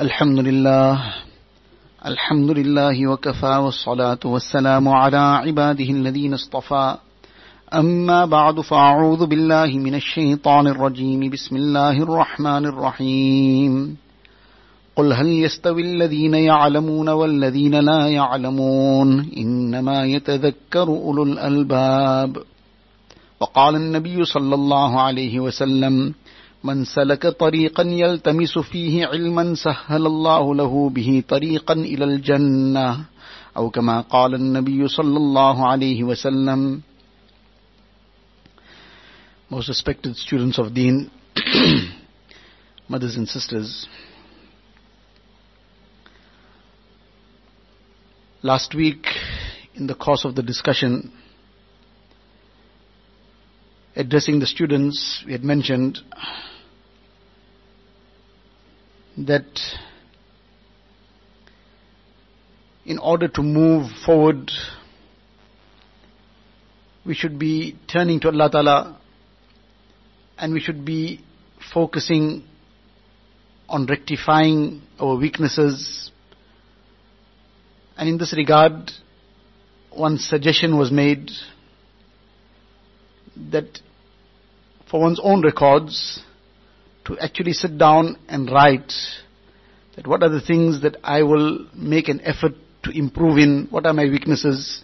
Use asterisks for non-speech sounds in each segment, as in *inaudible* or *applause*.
الحمد لله الحمد لله وكفى والصلاة والسلام على عباده الذين اصطفى. أما بعد فأعوذ بالله من الشيطان الرجيم. بسم الله الرحمن الرحيم. قل هل يستوي الذين يعلمون والذين لا يعلمون؟ إنما يتذكر أولو الألباب. وقال النبي صلى الله عليه وسلم من سلك طريقا يلتمس فيه علما سهل الله له به طريقا إلى الجنة أو كما قال النبي صلى الله عليه وسلم Most respected students of Deen, mothers and sisters, last week in the course of the discussion addressing the students, we had mentioned that in order to move forward, we should be turning to Allah Ta'ala and we should be focusing on rectifying our weaknesses. And in this regard, one suggestion was made that for one's own records, to actually sit down and write that what are the things that I will make an effort to improve in, what are my weaknesses,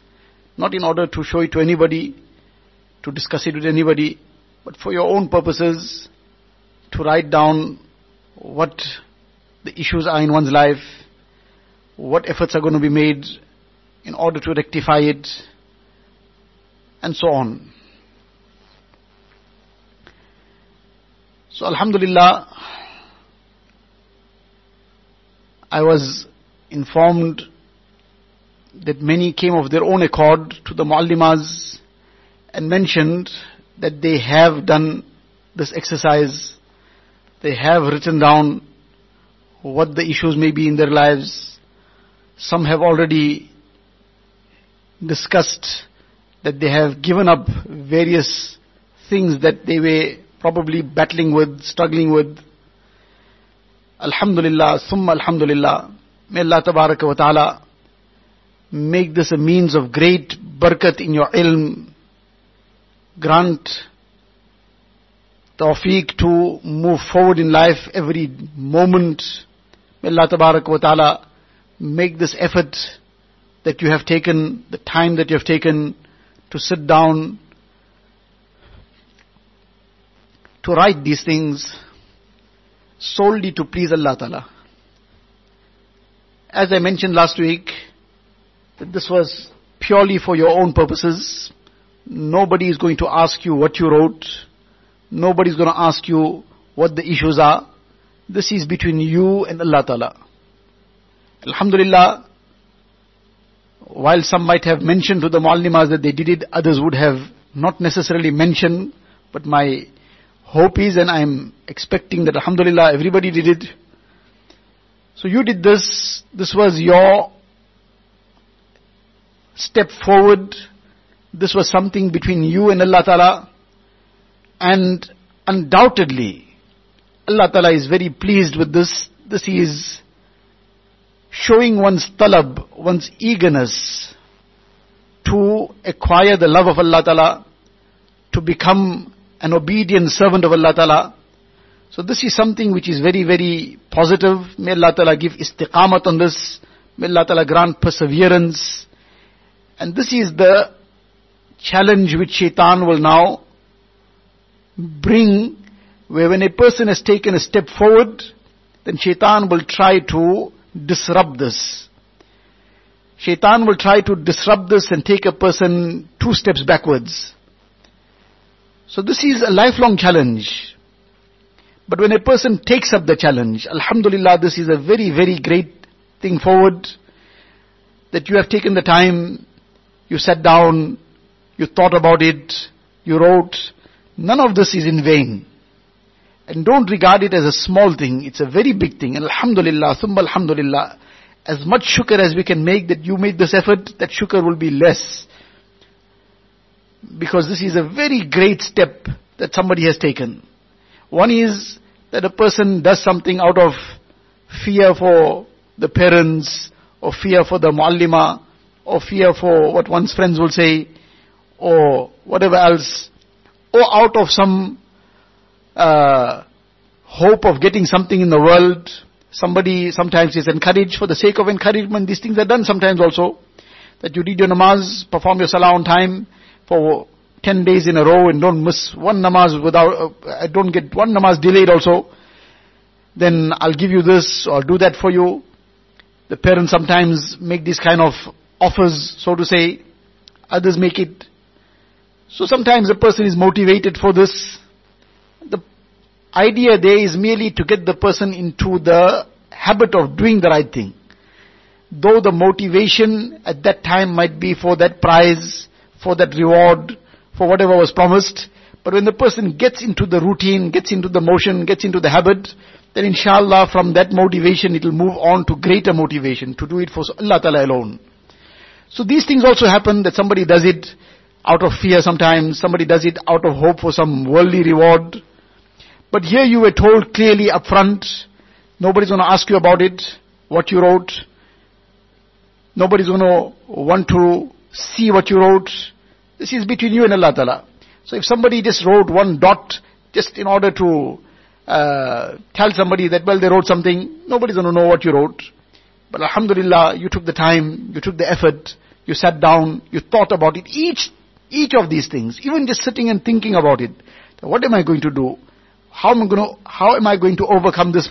not in order to show it to anybody, to discuss it with anybody, but for your own purposes, to write down what the issues are in one's life, what efforts are going to be made in order to rectify it, and so on. So Alhamdulillah, I was informed that many came of their own accord to the Muallimas and mentioned that they have done this exercise. They have written down what the issues may be in their lives. Some have already discussed that they have given up various things that they were probably battling with, struggling with. Alhamdulillah, summa alhamdulillah. May Allah tabaraka wa ta'ala make this a means of great barakat in your ilm. Grant tawfiq to move forward in life every moment. May Allah tabaraka wa ta'ala make this effort that you have taken, the time that you have taken to sit down to write these things solely to please Allah Ta'ala. As I mentioned last week, that this was purely for your own purposes. Nobody is going to ask you what you wrote. Nobody is going to ask you what the issues are. This is between you and Allah Ta'ala. Alhamdulillah, while some might have mentioned to the Muallimas that they did it, others would have not necessarily mentioned, but my hope is and I'm expecting that Alhamdulillah everybody did it. So you did this, this was your step forward, this was something between you and Allah Ta'ala, and undoubtedly Allah Ta'ala is very pleased with this, this is showing one's talab, one's eagerness to acquire the love of Allah Ta'ala, to become an obedient servant of Allah Ta'ala. So this is something which is very, very positive. May Allah Ta'ala give istiqamat on this. May Allah Ta'ala grant perseverance. And this is the challenge which shaitan will now bring, where when a person has taken a step forward, then shaitan will try to disrupt this. Shaitan will try to disrupt this and take a person two steps backwards. So this is a lifelong challenge. But when a person takes up the challenge, Alhamdulillah, this is a very, very great thing forward. That you have taken the time, you sat down, you thought about it, you wrote. None of this is in vain. And don't regard it as a small thing, it's a very big thing. And Alhamdulillah, thumma Alhamdulillah, as much shukr as we can make that you made this effort, that shukr will be less because this is a very great step that somebody has taken. One is that a person does something out of fear for the parents, or fear for the muallima, or fear for what one's friends will say, or whatever else, or out of some uh, hope of getting something in the world. Somebody sometimes is encouraged for the sake of encouragement. These things are done sometimes also. That you read your namaz, perform your salah on time for 10 days in a row and don't miss one namaz without, uh, don't get one namaz delayed also. Then I'll give you this or I'll do that for you. The parents sometimes make these kind of offers, so to say. Others make it. So sometimes a person is motivated for this. The idea there is merely to get the person into the habit of doing the right thing. Though the motivation at that time might be for that prize, for that reward, for whatever was promised, but when the person gets into the routine, gets into the motion, gets into the habit, then inshallah from that motivation it will move on to greater motivation to do it for Allah Ta'ala alone. So these things also happen that somebody does it out of fear sometimes, somebody does it out of hope for some worldly reward. But here you were told clearly up front, nobody's going to ask you about it, what you wrote. Nobody's going to want to see what you wrote. This is between you and Allah Ta'ala. So if somebody just wrote one dot just in order to uh, tell somebody that, well, they wrote something, nobody's going to know what you wrote. But Alhamdulillah, you took the time, you took the effort, you sat down, you thought about it. Each, each of these things, even just sitting and thinking about it. What am I going to do? How am I going to, how am I going to overcome this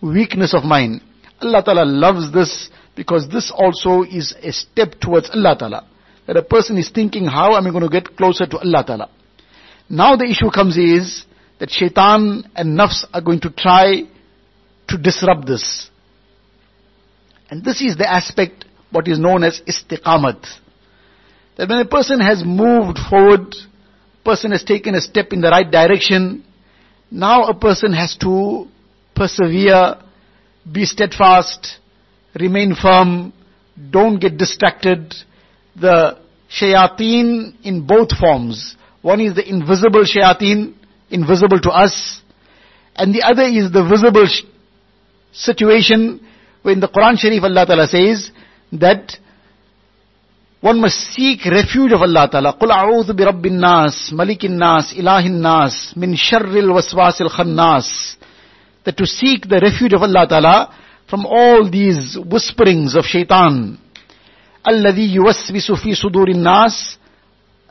weakness of mine? Allah Ta'ala loves this because this also is a step towards Allah Ta'ala. That a person is thinking, how am I going to get closer to Allah Ta'ala? Now the issue comes is, that shaitan and nafs are going to try to disrupt this. And this is the aspect, what is known as istiqamat. That when a person has moved forward, person has taken a step in the right direction, now a person has to persevere, be steadfast, remain firm, don't get distracted The shayateen in both forms. One is the invisible shayateen, invisible to us. And the other is the visible sh- situation when the Quran Sharif Allah Ta'ala says that one must seek refuge of Allah Ta'ala. قُلْ أَعُوذُ بِرَبِّ النَّاسِ مَلِكِ النَّاسِ إِلَهِ النَّاسِ مِنْ شَرِّ الْوَسْوَاسِ الْخَنَّاسِ That to seek the refuge of Allah Ta'ala from all these whisperings of shaitan. الَّذِي يُوَسْوِسُ فِي صُدُورِ النَّاسِ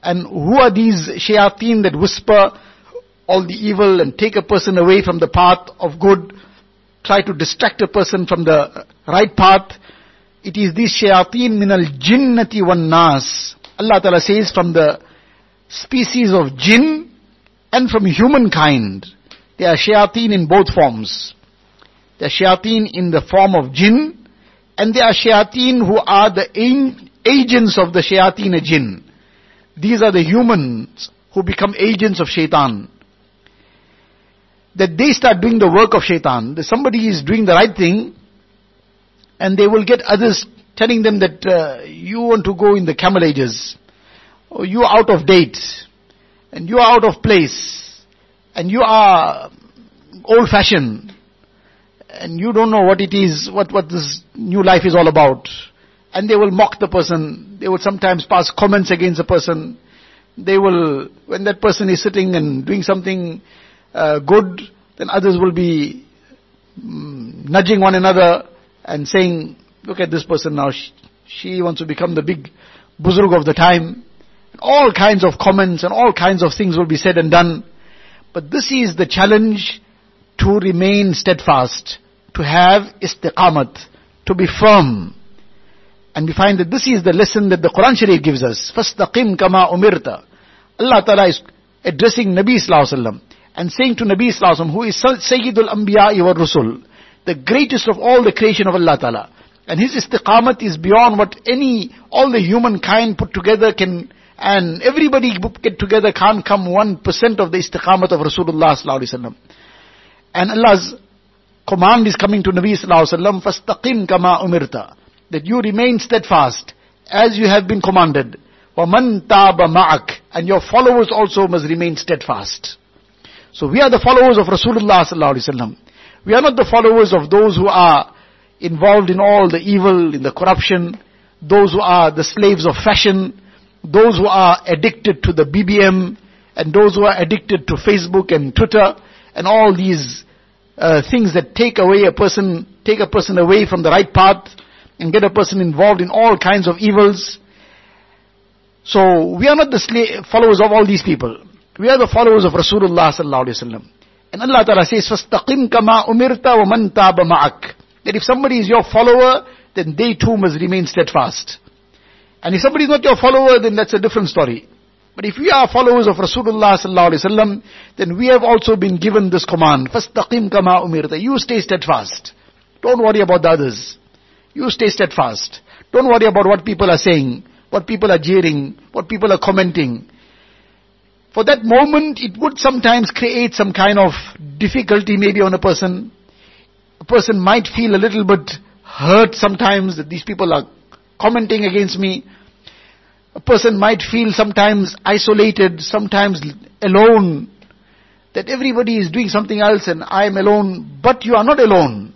And who are these shayateen that whisper all the evil and take a person away from the path of good, try to distract a person from the right path. It is these shayateen min al jinnati wan nas. Allah Ta'ala says from the species of jinn and from humankind. They are shayateen in both forms. They are shayateen in the form of jinn and they are shayateen who are the agents of the shayateen jinn. These are the humans who become agents of shaitan. That they start doing the work of shaitan. That somebody is doing the right thing, and they will get others telling them that uh, you want to go in the camel ages, or you are out of date, and you are out of place, and you are old fashioned, and you don't know what it is, what, what this new life is all about. And they will mock the person. They will sometimes pass comments against the person. They will, when that person is sitting and doing something uh, good, then others will be mm, nudging one another and saying, look at this person now, she, she wants to become the big buzurg of the time. All kinds of comments and all kinds of things will be said and done. But this is the challenge to remain steadfast, to have istiqamat, to be firm. And we find that this is the lesson that the Quran Sharif gives us. فَاسْتَقِمْ كَمَا أُمِرْتَ Allah Ta'ala is addressing Nabi Sallallahu Alaihi Wasallam and saying to Nabi Sallallahu who is Sayyidul Anbiya wa Rusul, the greatest of all the creation of Allah Ta'ala. And his istiqamat is beyond what any, all the humankind put together can, and everybody get together can't come 1% of the istiqamat of Rasulullah Sallallahu Alaihi Wasallam. And Allah's command is coming to Nabi Sallallahu Alaihi Wasallam, فَاسْتَقِمْ كَمَا أُمِرْتَ That you remain steadfast, as you have been commanded. وَمَنْ تَابَ مَعَكَ And your followers also must remain steadfast. So we are the followers of Rasulullah sallallahu alaihi wasallam. We are not the followers of those who are involved in all the evil, in the corruption, those who are the slaves of fashion, those who are addicted to the BBM, and those who are addicted to Facebook and Twitter, and all these uh, things that take away a person, take a person away from the right path, and get a person involved in all kinds of evils. So we are not the slave, followers of all these people. We are the followers of Rasulullah sallallahu alaihi wasallam. And Allah Ta'ala says, فَاسْتَقِمْ كَمَا أُمِرْتَ وَمَنْ تَابَ مَعَكَ That if somebody is your follower, then they too must remain steadfast. And if somebody is not your follower, then that's a different story. But if we are followers of Rasulullah sallallahu alaihi wasallam, then we have also been given this command: "Fastaqim kama umirta." You stay steadfast. Don't worry about the others. You stay steadfast. Don't worry about what people are saying, what people are jeering, what people are commenting. For that moment, it would sometimes create some kind of difficulty maybe on a person. A person might feel a little bit hurt sometimes that these people are commenting against me. A person might feel sometimes isolated, sometimes alone, that everybody is doing something else and I am alone, but you are not alone.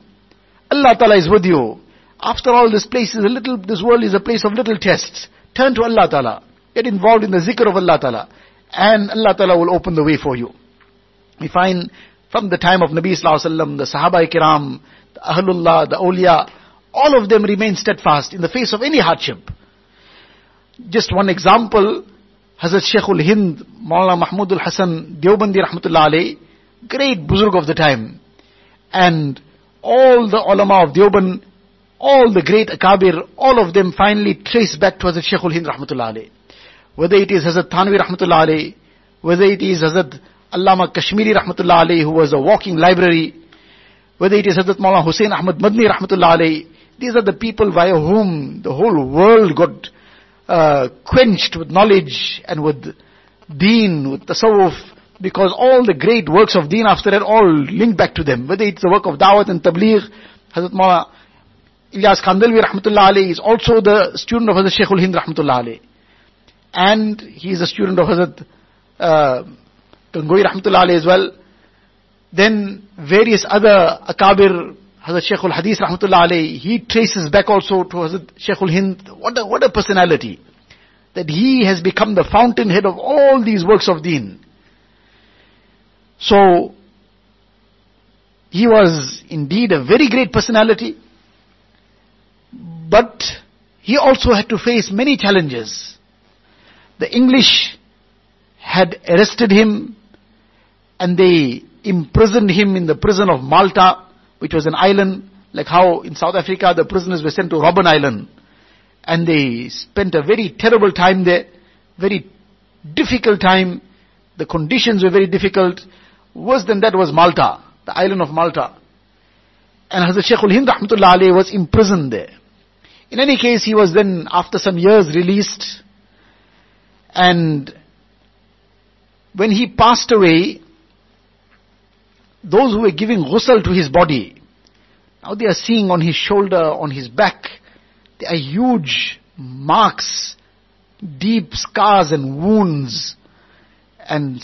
Allah Ta'ala is with you. After all, this place is a little, this world is a place of little tests. Turn to Allah Ta'ala. Get involved in the zikr of Allah Ta'ala. And Allah Ta'ala will open the way for you. We find from the time of Nabi Sallallahu Alaihi Wasallam, the Sahaba Kiram, the Ahlullah, the Awliya, all of them remain steadfast in the face of any hardship. Just one example, Hazrat Sheikhul Hind, Maulana Mahmudul Hasan, Deobandi Rahmatullah alayhi, great buzurg of the time. And all the ulama of Deoband, all the great akabir, all of them finally trace back to Hazrat Sheikhul Hind Rahmatullah alayhi. Whether it is Hazrat Thanvi Rahmatullah alayhi, whether it is Hazrat Allama Kashmiri Rahmatullah alayhi, who was a walking library, whether it is Hazrat Maulana Hussein Ahmad Madni Rahmatullah alayhi, these are the people via whom the whole world got uh, quenched with knowledge and with deen, with tasawwuf, because all the great works of deen after that all link back to them. Whether it's the work of dawat and tabligh, Hazrat Mawla Ilyas Kandhlawi rahmatullah alayhi is also the student of Hazrat Sheikhul Hind rahmatullah alayhi. And he is a student of Hazrat uh, Gangohi rahmatullah as well. Then various other akabir, Hazrat Sheikhul Hadith rahmatullah alayhi, he traces back also to Hazrat Sheikhul Hind. What a, what a personality. That he has become the fountainhead of all these works of deen. So, he was indeed a very great personality, but he also had to face many challenges. The English had arrested him and they imprisoned him in the prison of Malta which was an island, like how in South Africa the prisoners were sent to Robben Island. And they spent a very terrible time there, very difficult time. The conditions were very difficult. Worse than that was Malta, the island of Malta. And Hazrat Sheikhul Hind Rahmatullah alayhi was imprisoned there. In any case, he was then, after some years, released. And when he passed away, those who were giving ghusl to his body, now they are seeing on his shoulder, on his back, there are huge marks, deep scars and wounds. And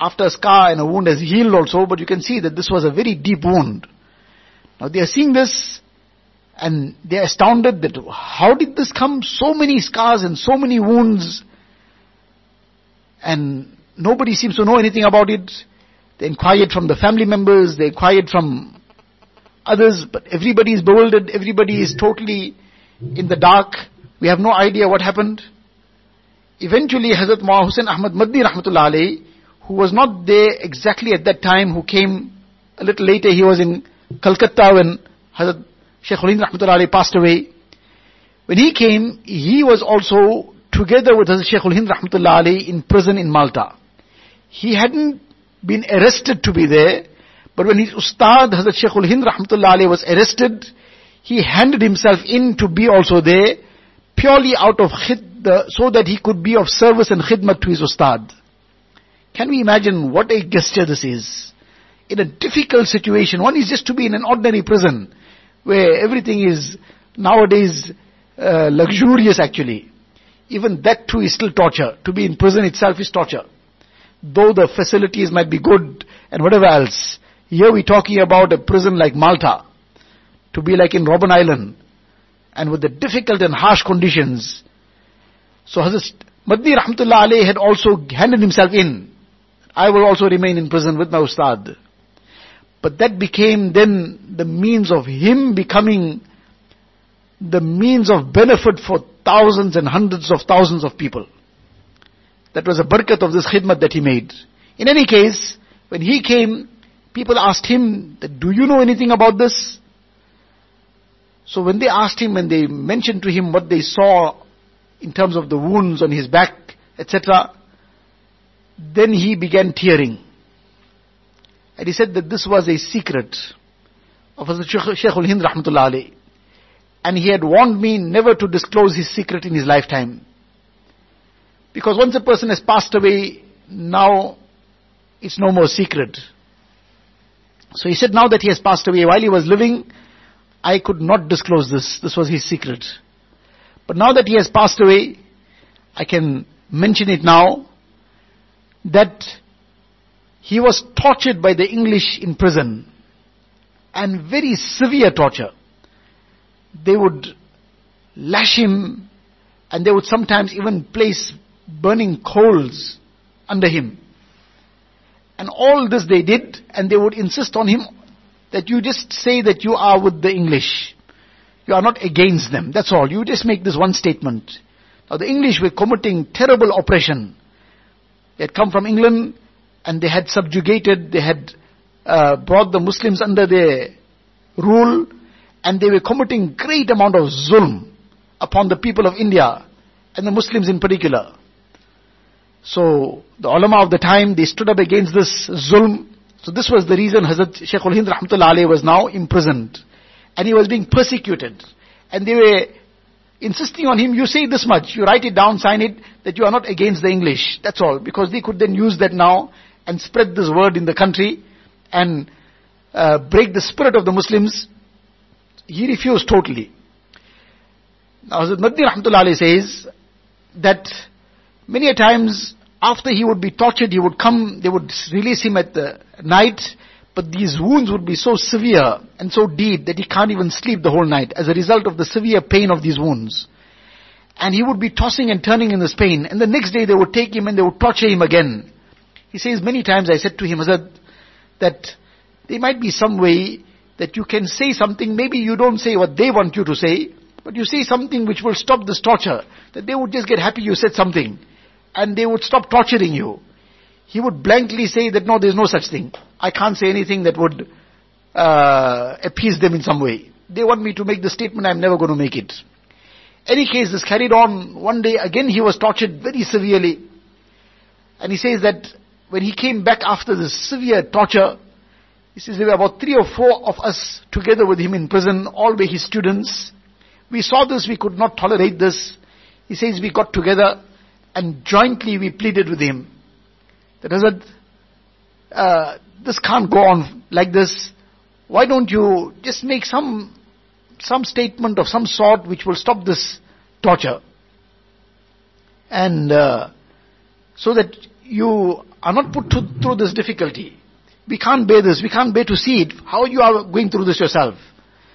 after a scar and a wound has healed also, but you can see that this was a very deep wound. Now they are seeing this and they are astounded that how did this come? So many scars and so many wounds and nobody seems to know anything about it. They inquired from the family members, they inquired from others, but everybody is bewildered, everybody is totally in the dark. We have no idea what happened. Eventually, Hazrat Ma'a Hussain Ahmad Madni Rahmatullah who was not there exactly at that time, who came a little later, he was in Calcutta when Hazrat Sheikhul Hind Rahmatullah passed away. When he came, he was also together with Hazrat Sheikh Hind Rahmatullah in prison in Malta. He hadn't been arrested to be there. But when his ustad, Hazrat Sheikhul Hind Rahmatullah alayhi was arrested, he handed himself in to be also there, purely out of khid, so that he could be of service and khidmat to his ustad. Can we imagine what a gesture this is? In a difficult situation, one is just to be in an ordinary prison, where everything is nowadays uh, luxurious actually. Even that too is still torture. To be in prison itself is torture though the facilities might be good and whatever else, here we're talking about a prison like Malta. to be like in Robben Island and with the difficult and harsh conditions. So Hazrat Madni Rahmatullah alayhi had also handed himself in. I will also remain in prison with my ustad. But that became then the means of him becoming the means of benefit for thousands and hundreds of thousands of people. That was a barakat of this khidmat that he made. In any case, when he came, people asked him, do you know anything about this? So when they asked him and they mentioned to him what they saw in terms of the wounds on his back, etc., then he began tearing. And he said that this was a secret of Shaykh al-Hind rahmatullah. And he had warned me never to disclose his secret in his lifetime. Because once a person has passed away, now it's no more secret. So he said now that he has passed away, while he was living, I could not disclose this. This was his secret. But now that he has passed away, I can mention it now, that he was tortured by the English in prison. And very severe torture. They would lash him and they would sometimes even place burning coals under him. And all this they did, and they would insist on him that you just say that you are with the English. You are not against them. That's all. You just make this one statement. Now the English were committing terrible oppression. They had come from England and they had subjugated, they had uh, brought the Muslims under their rule and they were committing great amount of zulm upon the people of India and the Muslims in particular. So the ulama of the time, they stood up against this zulm. So this was the reason Hazrat Shaykh al-Hind was now imprisoned. And he was being persecuted. And they were insisting on him, you say this much, you write it down, sign it, that you are not against the English. That's all. Because they could then use that now and spread this word in the country and uh, break the spirit of the Muslims. He refused totally. Now Hazrat Madni rahmatullah says that Many a times after he would be tortured, he would come, they would release him at the night, but these wounds would be so severe and so deep that he can't even sleep the whole night as a result of the severe pain of these wounds. And he would be tossing and turning in this pain. And the next day they would take him and they would torture him again. He says many times I said to him, Hazrat, that there might be some way that you can say something, maybe you don't say what they want you to say, but you say something which will stop this torture, that they would just get happy you said something and they would stop torturing you. He would blankly say that no, there's no such thing. I can't say anything that would uh, appease them in some way. They want me to make the statement, I'm never going to make it. Any case, this carried on. One day, again, he was tortured very severely. And he says that when he came back after this severe torture, he says there were about three or four of us together with him in prison, all were his students. We saw this, we could not tolerate this. He says we got together and jointly we pleaded with him that uh, this can't go on like this. Why don't you just make some some statement of some sort which will stop this torture, and uh, so that you are not put to, through this difficulty. We can't bear this. We can't bear to see it. How you are going through this yourself?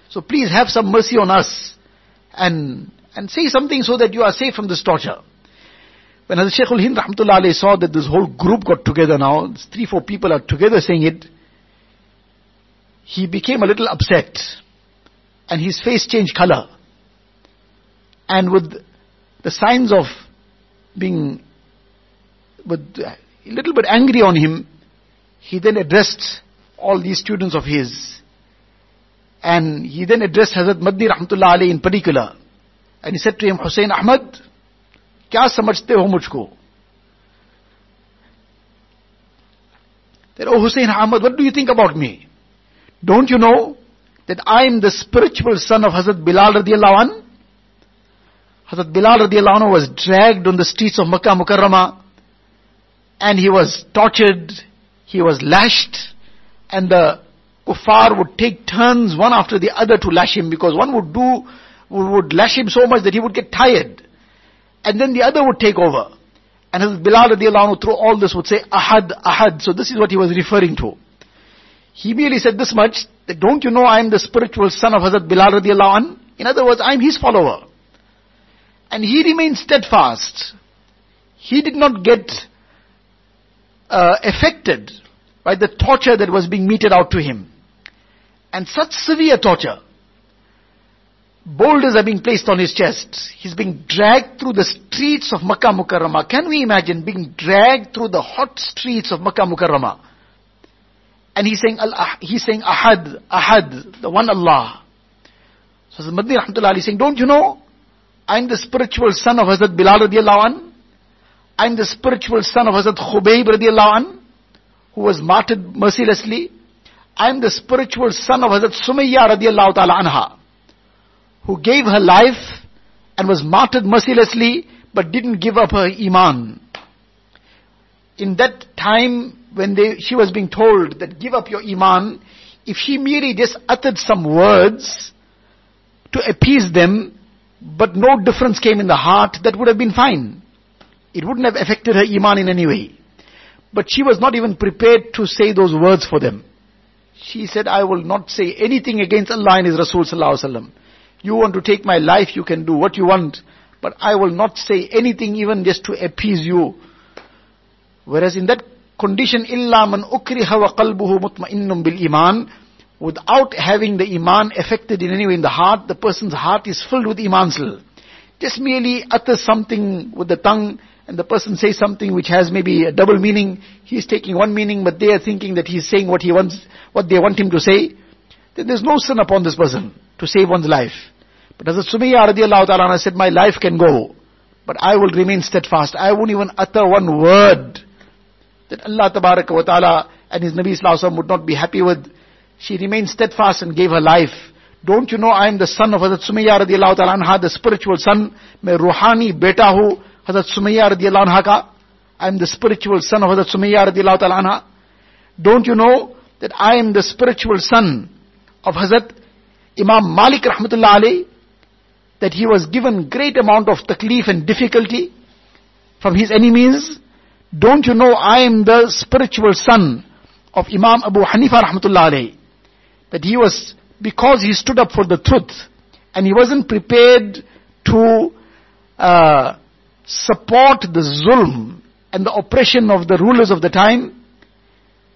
So please have some mercy on us and and say something so that you are safe from this torture. When Hazrat Shaykh al-Hind rahmatullah saw that this whole group got together now, three, four people are together saying it, he became a little upset. And his face changed color. And with the signs of being with a little bit angry on him, he then addressed all these students of his. And he then addressed Hazrat Madni Rahmatullah in particular. And he said to him, Hussein Ahmad, क्या समझते हो मुझको that, oh Hussein Ahmad, what do you think about me? Don't you know that I am the spiritual son of Hazrat Bilal radiallahu an? Hazrat Bilal radiallahu an was dragged on the streets of Makkah Mukarramah and he was tortured, he was lashed and the kuffar would take turns one after the other to lash him because one would do, would lash him so much that he would get tired and then the other would take over. And Hazrat Bilal anhu through all this would say, Ahad, Ahad. So this is what he was referring to. He merely said this much, that don't you know I am the spiritual son of Hazrat Bilal radiallahu an? In other words, I am his follower. And he remained steadfast. He did not get uh, affected by the torture that was being meted out to him. And such severe torture. Boulders are being placed on his chest. He's being dragged through the streets of Makkah Mukarramah. Can we imagine being dragged through the hot streets of Makkah Mukarramah? And he's saying, he's saying Ahad, Ahad, the one Allah. So the Madni Rahmatullah is saying, don't you know? I'm the spiritual son of Hazrat Bilal radiallahu an. I'm the spiritual son of Hazrat Khubayb radiallahu an, who was martyred mercilessly. I'm the spiritual son of Hazrat Sumayya radiallahu ta'ala anha who gave her life and was martyred mercilessly but didn't give up her iman. In that time when they, she was being told that give up your iman, if she merely just uttered some words to appease them, but no difference came in the heart, that would have been fine. It wouldn't have affected her iman in any way. But she was not even prepared to say those words for them. She said, I will not say anything against Allah and His Rasul sallallahu alaihi wasallam. You want to take my life, you can do what you want, but I will not say anything even just to appease you. Whereas in that condition, ukriha wa qalbuhu mutma'innum bil iman, without having the iman affected in any way in the heart, the person's heart is filled with iman. Just merely utter something with the tongue, and the person says something which has maybe a double meaning, he's taking one meaning, but they are thinking that he's saying what he wants, what they want him to say, then there's no sin upon this person to save one's life. But Hazrat Sumayya radiallahu ta'ala said, my life can go, but I will remain steadfast. I won't even utter one word that Allah tabaraka wa ta'ala and His Nabi sallallahu would not be happy with. She remained steadfast and gave her life. Don't you know I am the son of Hazrat Sumayya radiallahu ta'ala anha, the spiritual son, my ruhani beta hu Hazrat Sumayya radiallahu anha ka. I am the spiritual son of Hazrat Sumayya radiallahu ta'ala anha. Don't you know that I am the spiritual son of Hazrat Imam Malik rahmatullah alayhi, that he was given great amount of taklif and difficulty from his enemies. Don't you know I am the spiritual son of Imam Abu Hanifa rahmatullah alayhi, that he was, because he stood up for the truth, and he wasn't prepared to uh, support the zulm and the oppression of the rulers of the time.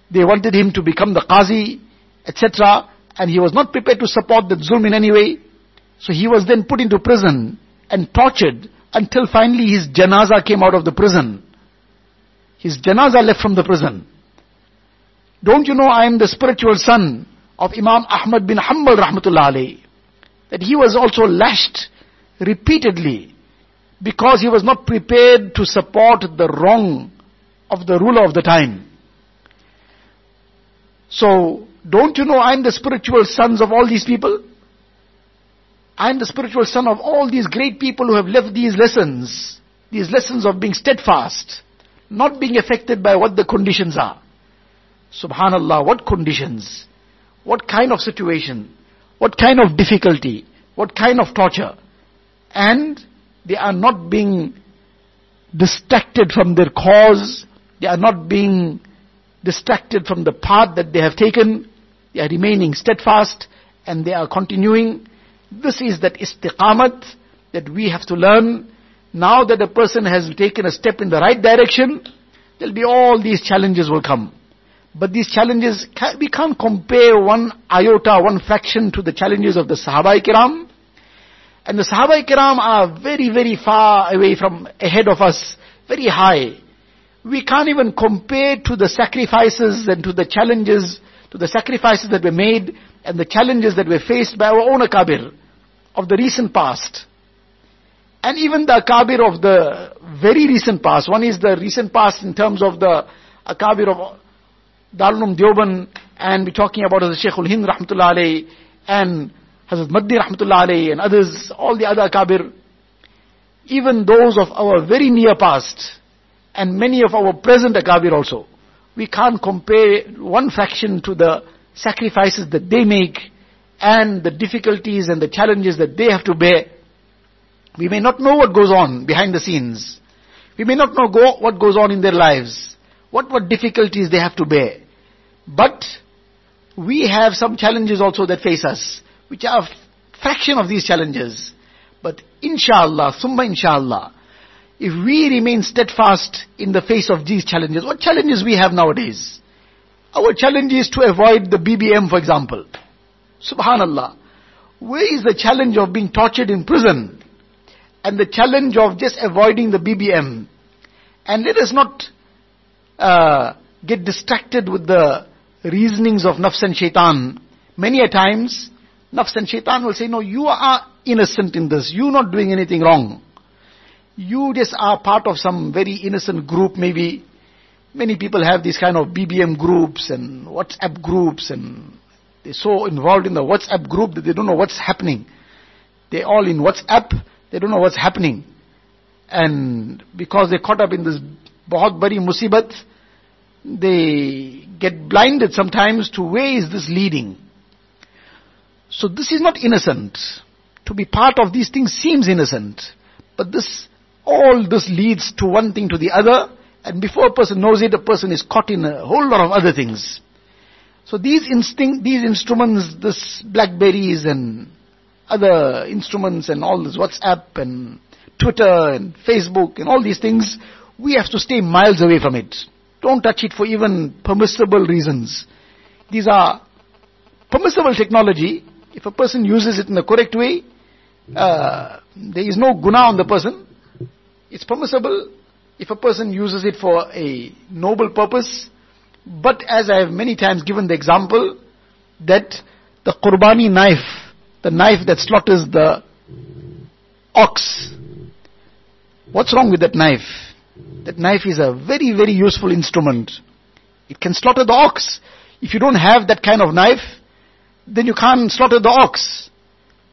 They wanted him to become the qazi, etc and he was not prepared to support the zulm in any way. So he was then put into prison and tortured until finally his janaza came out of the prison. His janaza left from the prison. Don't you know I am the spiritual son of Imam Ahmad bin Hanbal rahmatullah. That he was also lashed repeatedly because he was not prepared to support the wrong of the ruler of the time. So don't you know I'm the spiritual sons of all these people? I'm the spiritual son of all these great people who have left these lessons. These lessons of being steadfast. Not being affected by what the conditions are. Subhanallah, what conditions? What kind of situation? What kind of difficulty? What kind of torture? And they are not being distracted from their cause. They are not being distracted from the path that they have taken. They are remaining steadfast and they are continuing. This is that istiqamat that we have to learn. Now that a person has taken a step in the right direction, there'll be all these challenges will come. But these challenges, we can't compare one iota, one fraction to the challenges of the Sahaba Kiram. And the Sahaba Kiram are very, very far away from ahead of us, very high. We can't even compare to the sacrifices and to the challenges to the sacrifices that were made and the challenges that were faced by our own Akabir of the recent past. And even the Akabir of the very recent past. One is the recent past in terms of the Akabir of Darul Uloom Deoband and we're talking about the Sheikhul Hind Rahmatullah and Hazrat Madni Rahmatullah and others, all the other Akabir. Even those of our very near past and many of our present Akabir also we can't compare one faction to the sacrifices that they make and the difficulties and the challenges that they have to bear. We may not know what goes on behind the scenes. We may not know go, what goes on in their lives, what what difficulties they have to bear. But we have some challenges also that face us, which are a fraction of these challenges. But inshallah, summa inshallah, if we remain steadfast in the face of these challenges, what challenges we have nowadays? Our challenge is to avoid the BBM, for example. Subhanallah. Where is the challenge of being tortured in prison? And the challenge of just avoiding the BBM? And let us not uh, get distracted with the reasonings of nafs and shaitan. Many a times, nafs and shaitan will say, no, you are innocent in this. You're not doing anything wrong. You just are part of some very innocent group maybe. Many people have these kind of BBM groups and WhatsApp groups and they're so involved in the WhatsApp group that they don't know what's happening. They're all in WhatsApp, they don't know what's happening. And because they're caught up in this bahut bari musibat, they get blinded sometimes to where is this leading. So this is not innocent. To be part of these things seems innocent. But this, all this leads to one thing to the other, and before a person knows it, a person is caught in a whole lot of other things. So these instinct, these instruments, this Blackberries and other instruments and all this WhatsApp and Twitter and Facebook and all these things, we have to stay miles away from it. Don't touch it for even permissible reasons. These are permissible technology. If a person uses it in the correct way, uh, there is no guna on the person. It's permissible if a person uses it for a noble purpose. But as I have many times given the example, that the qurbani knife, the knife that slaughters the ox, what's wrong with that knife? That knife is a very, very useful instrument. It can slaughter the ox. If you don't have that kind of knife, then you can't slaughter the ox.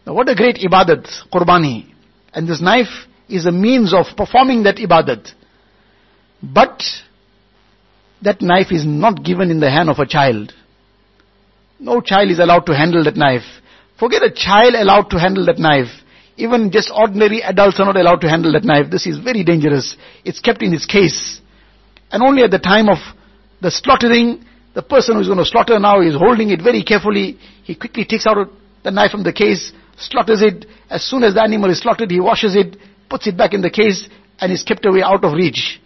Now what a great ibadat, qurbani. And this knife is a means of performing that ibadat. But that knife is not given in the hand of a child. No child is allowed to handle that knife. Forget a child allowed to handle that knife. Even just ordinary adults are not allowed to handle that knife. This is very dangerous. It's kept in its case. And only at the time of the slaughtering, the person who is going to slaughter now is holding it very carefully. He quickly takes out the knife from the case, slaughters it. As soon as the animal is slaughtered, he washes it, puts it back in the case, and is kept away out of reach.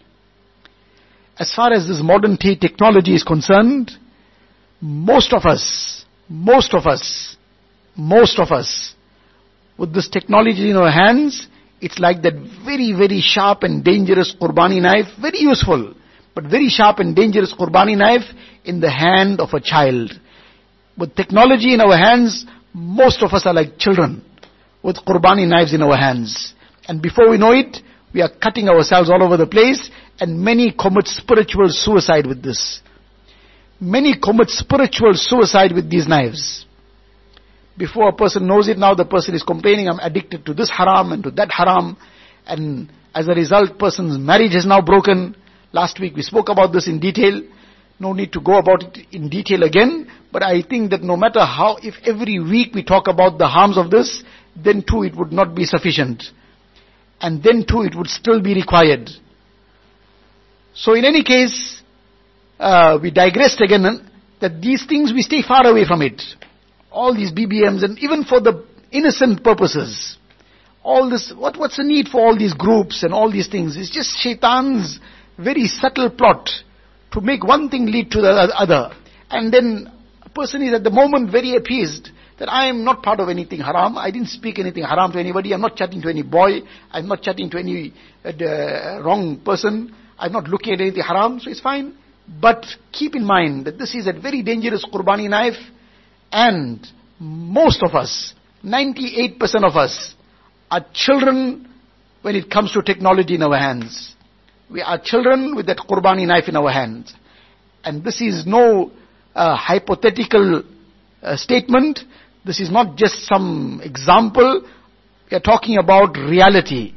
As far as this modern day technology is concerned, most of us, most of us, most of us, with this technology in our hands, it's like that very, very sharp and dangerous qurbani knife, very useful, but very sharp and dangerous qurbani knife in the hand of a child. With technology in our hands, most of us are like children with qurbani knives in our hands. And before we know it, we are cutting ourselves all over the place and many commit spiritual suicide with this. Many commit spiritual suicide with these knives. Before a person knows it now, the person is complaining, I'm addicted to this haram and to that haram. And as a result, person's marriage is now broken. Last week we spoke about this in detail. No need to go about it in detail again. But I think that no matter how, if every week we talk about the harms of this, then too it would not be sufficient. And then too it would still be required. So in any case, uh, we digressed again that these things we stay far away from it. All these BBMs and even for the innocent purposes. All this, what, what's the need for all these groups and all these things? It's just shaitan's very subtle plot to make one thing lead to the other. And then a person is at the moment very appeased that I am not part of anything haram. I didn't speak anything haram to anybody. I'm not chatting to any boy. I'm not chatting to any uh, wrong person. I'm not looking at anything haram, so it's fine. But keep in mind that this is a very dangerous qurbani knife and most of us, 98% of us, are children when it comes to technology in our hands. We are children with that qurbani knife in our hands. And this is no uh, hypothetical uh, statement. This is not just some example. We are talking about reality.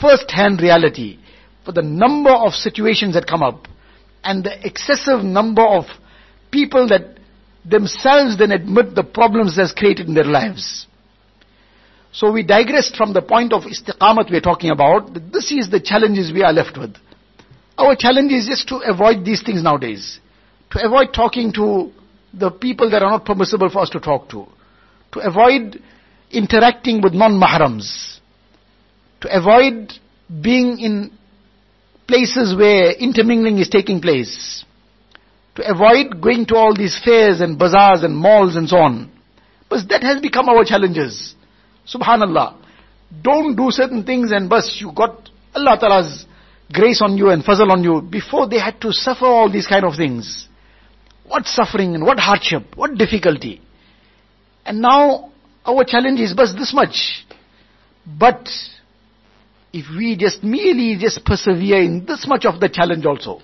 First-hand reality for the number of situations that come up and the excessive number of people that themselves then admit the problems that's created in their lives. So we digressed from the point of istiqamat we're talking about. This is the challenges we are left with. Our challenge is just to avoid these things nowadays. To avoid talking to the people that are not permissible for us to talk to. To avoid interacting with non-mahrams. To avoid being in places where intermingling is taking place. To avoid going to all these fairs and bazaars and malls and so on. But that has become our challenges. Subhanallah. Don't do certain things and bus, you got Allah Ta'ala's grace on you and fazl on you before they had to suffer all these kind of things. What suffering and what hardship, what difficulty. And now our challenge is bus this much. But if we just merely just persevere in this much of the challenge also,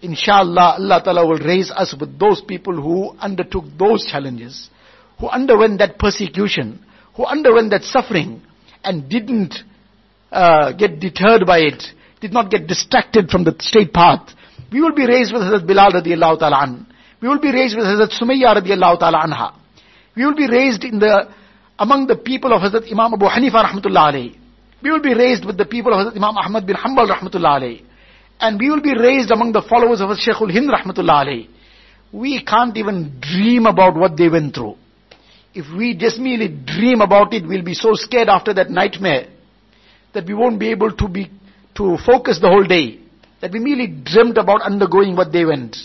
inshallah Allah Ta'ala will raise us with those people who undertook those challenges, who underwent that persecution, who underwent that suffering and didn't uh, get deterred by it, did not get distracted from the straight path. We will be raised with Hazrat Bilal radiallahu ta'ala an. We will be raised with Hazrat Sumayya radiallahu ta'ala anha. We will be raised in the, among the people of Hazrat Imam Abu Hanifa rahmatullah alayhi. We will be raised with the people of Hazrat Imam Ahmad bin Hanbal rahmatullah alayhi. And we will be raised among the followers of Sheikhul Hind rahmatullah alayhi. We can't even dream about what they went through. If we just merely dream about it, we'll be so scared after that nightmare that we won't be able to be, to focus the whole day. That we merely dreamt about undergoing what they went.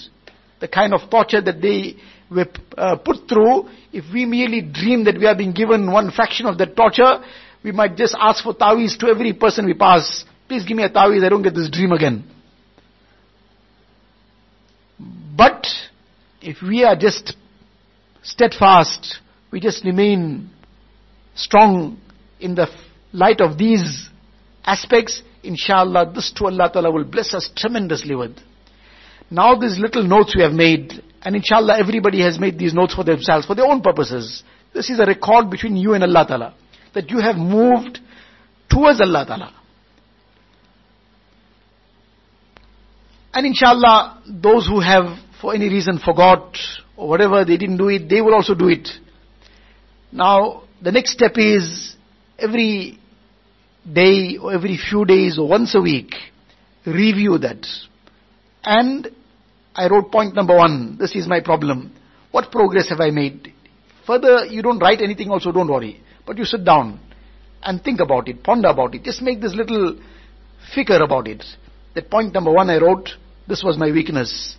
The kind of torture that they were uh, put through, if we merely dream that we are being given one fraction of that torture, we might just ask for taweez to every person we pass. Please give me a taweez, I don't get this dream again. But, if we are just steadfast, we just remain strong in the light of these aspects, inshallah, this to Allah Ta'ala will bless us tremendously with. Now these little notes we have made, and inshallah everybody has made these notes for themselves, for their own purposes. This is a record between you and Allah Ta'ala. That you have moved towards Allah Ta'ala. And inshallah, those who have for any reason forgot, or whatever, they didn't do it, they will also do it. Now, the next step is every day or every few days or once a week, review that. And I wrote point number one, this is my problem. What progress have I made? Further, you don't write anything also, don't worry. But you sit down and think about it, ponder about it. Just make this little figure about it. That point number one I wrote, this was my weakness.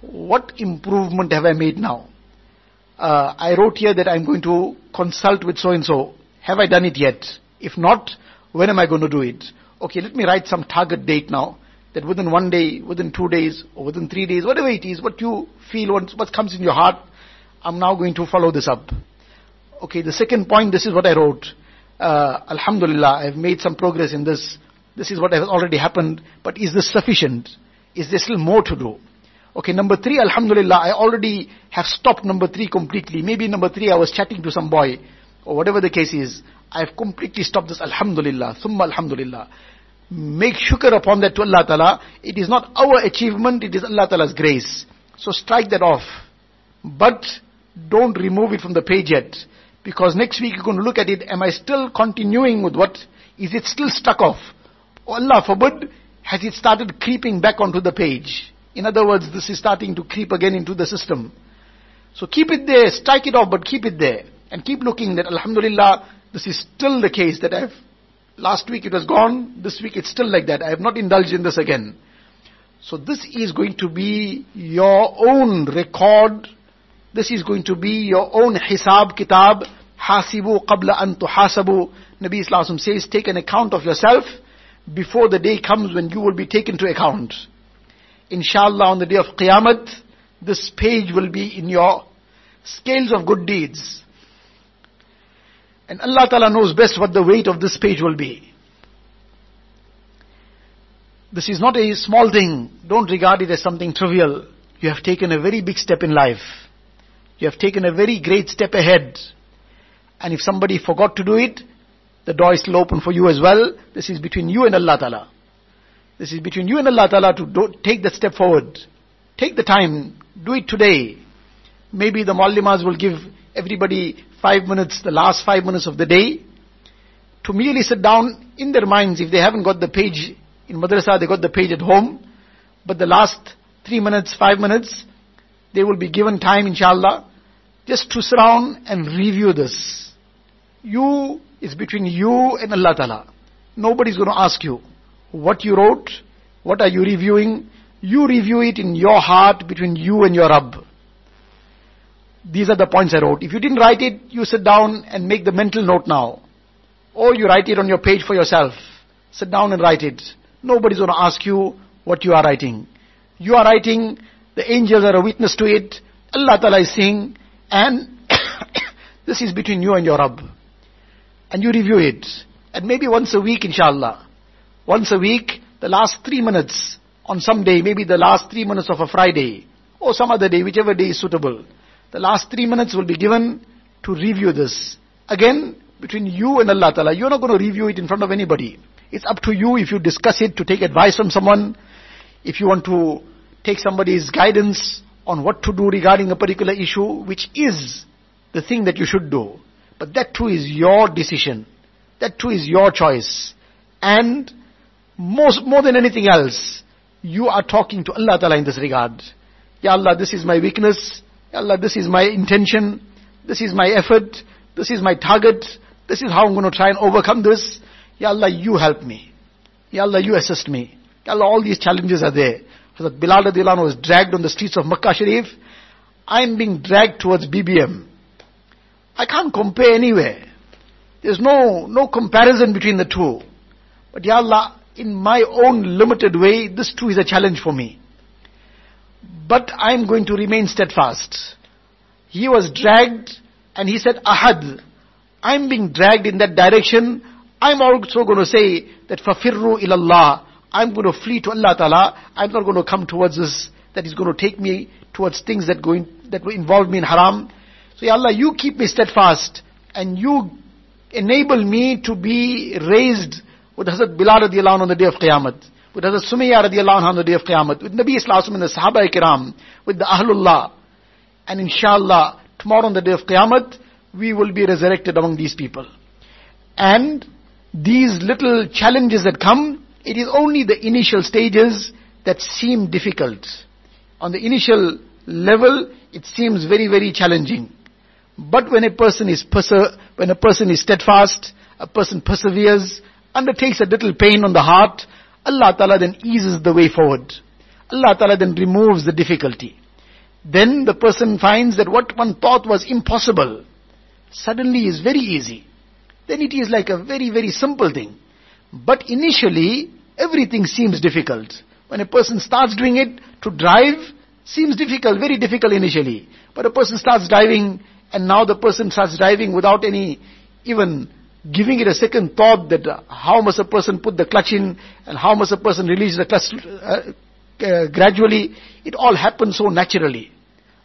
What improvement have I made now? Uh, I wrote here that I'm going to consult with so and so. Have I done it yet? If not, when am I going to do it? Okay, let me write some target date now. That within one day, within two days, or within three days, whatever it is, what you feel, what, what comes in your heart, I'm now going to follow this up. Okay, the second point, this is what I wrote. Uh, Alhamdulillah, I've made some progress in this. This is what has already happened, but is this sufficient? Is there still more to do? Okay, number three, Alhamdulillah, I already have stopped number three completely. Maybe number three, I was chatting to some boy, or whatever the case is. I've completely stopped this, Alhamdulillah, Thumma Alhamdulillah. Make shukr upon that to Allah Ta'ala. It is not our achievement, it is Allah Ta'ala's grace. So strike that off. But don't remove it from the page yet. Because next week you're going to look at it, am I still continuing with what? Is it still stuck off? Oh Allah forbid, has it started creeping back onto the page? In other words, this is starting to creep again into the system. So keep it there, strike it off, but keep it there. And keep looking that Alhamdulillah, this is still the case that I've, last week it was gone, this week it's still like that. I have not indulged in this again. So this is going to be your own record. This is going to be your own hisab kitab. Hasibu qabla an tuhasabu. Nabi Islam says, take an account of yourself before the day comes when you will be taken to account. Inshallah on the day of Qiyamah, this page will be in your scales of good deeds. And Allah Ta'ala knows best what the weight of this page will be. This is not a small thing. Don't regard it as something trivial. You have taken a very big step in life. You have taken a very great step ahead. And if somebody forgot to do it, the door is still open for you as well. This is between you and Allah Ta'ala. This is between you and Allah Ta'ala to do, take that step forward. Take the time. Do it today. Maybe the Maulimas will give everybody five minutes, the last five minutes of the day, to merely sit down in their minds. If they haven't got the page in madrasa, they got the page at home. But the last three minutes, five minutes, they will be given time inshallah just to sit down and review this. You, is between you and Allah Ta'ala. Nobody's going to ask you what you wrote, what are you reviewing. You review it in your heart between you and your Rabb. These are the points I wrote. If you didn't write it, you sit down and make the mental note now. Or you write it on your page for yourself. Sit down and write it. Nobody's going to ask you what you are writing. You are writing, the angels are a witness to it, Allah Ta'ala is seeing, and *coughs* this is between you and your Rabb. And you review it. And maybe once a week, inshallah. Once a week, the last three minutes on some day, maybe the last three minutes of a Friday, or some other day, whichever day is suitable. The last three minutes will be given to review this. Again, between you and Allah Ta'ala. You're not going to review it in front of anybody. It's up to you if you discuss it to take advice from someone, if you want to take somebody's guidance on what to do regarding a particular issue, which is the thing that you should do. But that too is your decision. That too is your choice. And most, more than anything else, you are talking to Allah Ta'ala in this regard. Ya Allah, this is my weakness. Allah, this is my intention. This is my effort. This is my target. This is how I'm going to try and overcome this. Ya Allah, you help me. Ya Allah, you assist me. Ya Allah, all these challenges are there. Hazrat Bilal radiallahu was dragged on the streets of Makkah Sharif. I'm being dragged towards BBM. I can't compare anywhere. There's no, no comparison between the two. But Ya Allah, in my own limited way, this too is a challenge for me. But I'm going to remain steadfast. He was dragged and he said, Ahad. I'm being dragged in that direction. I'm also going to say that fafirru ilallah. I'm going to flee to Allah Ta'ala. I'm not going to come towards this that is going to take me towards things that going that will involve me in haram. So Ya Allah, you keep me steadfast and you enable me to be raised with Hazrat Bilal on the day of Qiyamah, with Hazrat Sumayya radiallahu anhu on the day of Qiyamah, with Nabi Islam and the Sahaba Kiram, with the Ahlullah. And inshallah, tomorrow on the day of Qiyamah, we will be resurrected among these people. And these little challenges that come, it is only the initial stages that seem difficult. On the initial level, it seems very, very challenging. But when a person is perse- when a person is steadfast, a person perseveres, undertakes a little pain on the heart, Allah Ta'ala then eases the way forward. Allah Ta'ala then removes the difficulty. Then the person finds that what one thought was impossible, suddenly is very easy. Then it is like a very, very simple thing. But initially, everything seems difficult. When a person starts doing it, to drive seems difficult, very difficult initially. But a person starts driving, and now the person starts driving without any even giving it a second thought that uh, how must a person put the clutch in and how must a person release the clutch uh, uh, gradually. It all happens so naturally.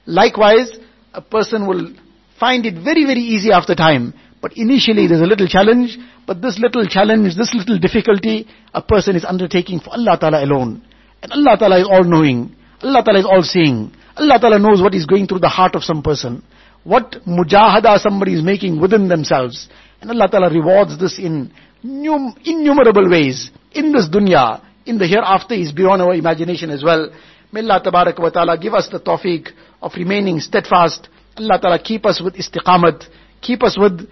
Likewise, a person will find it very, very easy after time. But initially there's a little challenge, but this little challenge, this little difficulty, a person is undertaking for Allah Ta'ala alone. And Allah Ta'ala is all knowing. Allah Ta'ala is all seeing. Allah Ta'ala knows what is going through the heart of some person. What mujahada somebody is making within themselves. And Allah Ta'ala rewards this in innumerable ways. In this dunya, in the hereafter is beyond our imagination as well. May Allah Tabarak wa Ta'ala give us the tawfiq of remaining steadfast. Allah Ta'ala keep us with istiqamat. Keep us with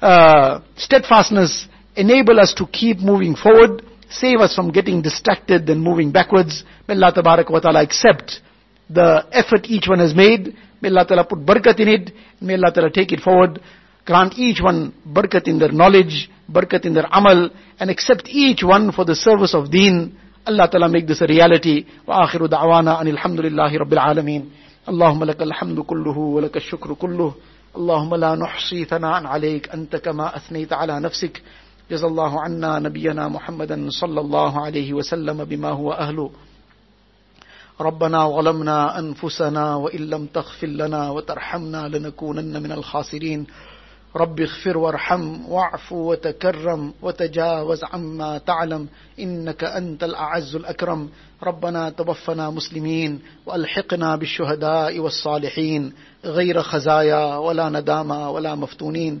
uh, steadfastness. Enable us to keep moving forward. Save us from getting distracted and moving backwards. May Allah Tabarak wa Ta'ala accept the effort each one has made. May Allah Ta'ala put barakat in it. May Allah Ta'ala take it forward. Grant each one barakat in their knowledge, barakat in their amal, and accept each one for the service of deen. Allah Ta'ala make this a reality. وآخر دعوانا أن الحمد لله رب العالمين. اللهم لك الحمد كله ولك الشكر كله. اللهم لا نحصي ثناء عليك أنت كما أثنيت على نفسك. جزا الله عنا نبينا محمدا صلى الله عليه وسلم بما هو أهله. ربنا ظلمنا أنفسنا وإن لم تغفر لنا وترحمنا لنكونن من الخاسرين رب اغفر وارحم واعف وتكرم وتجاوز عما تعلم إنك أنت الأعز الأكرم. ربنا توفنا مسلمين وألحقنا بالشهداء والصالحين. غير خزايا ولا ندامى ولا مفتونين.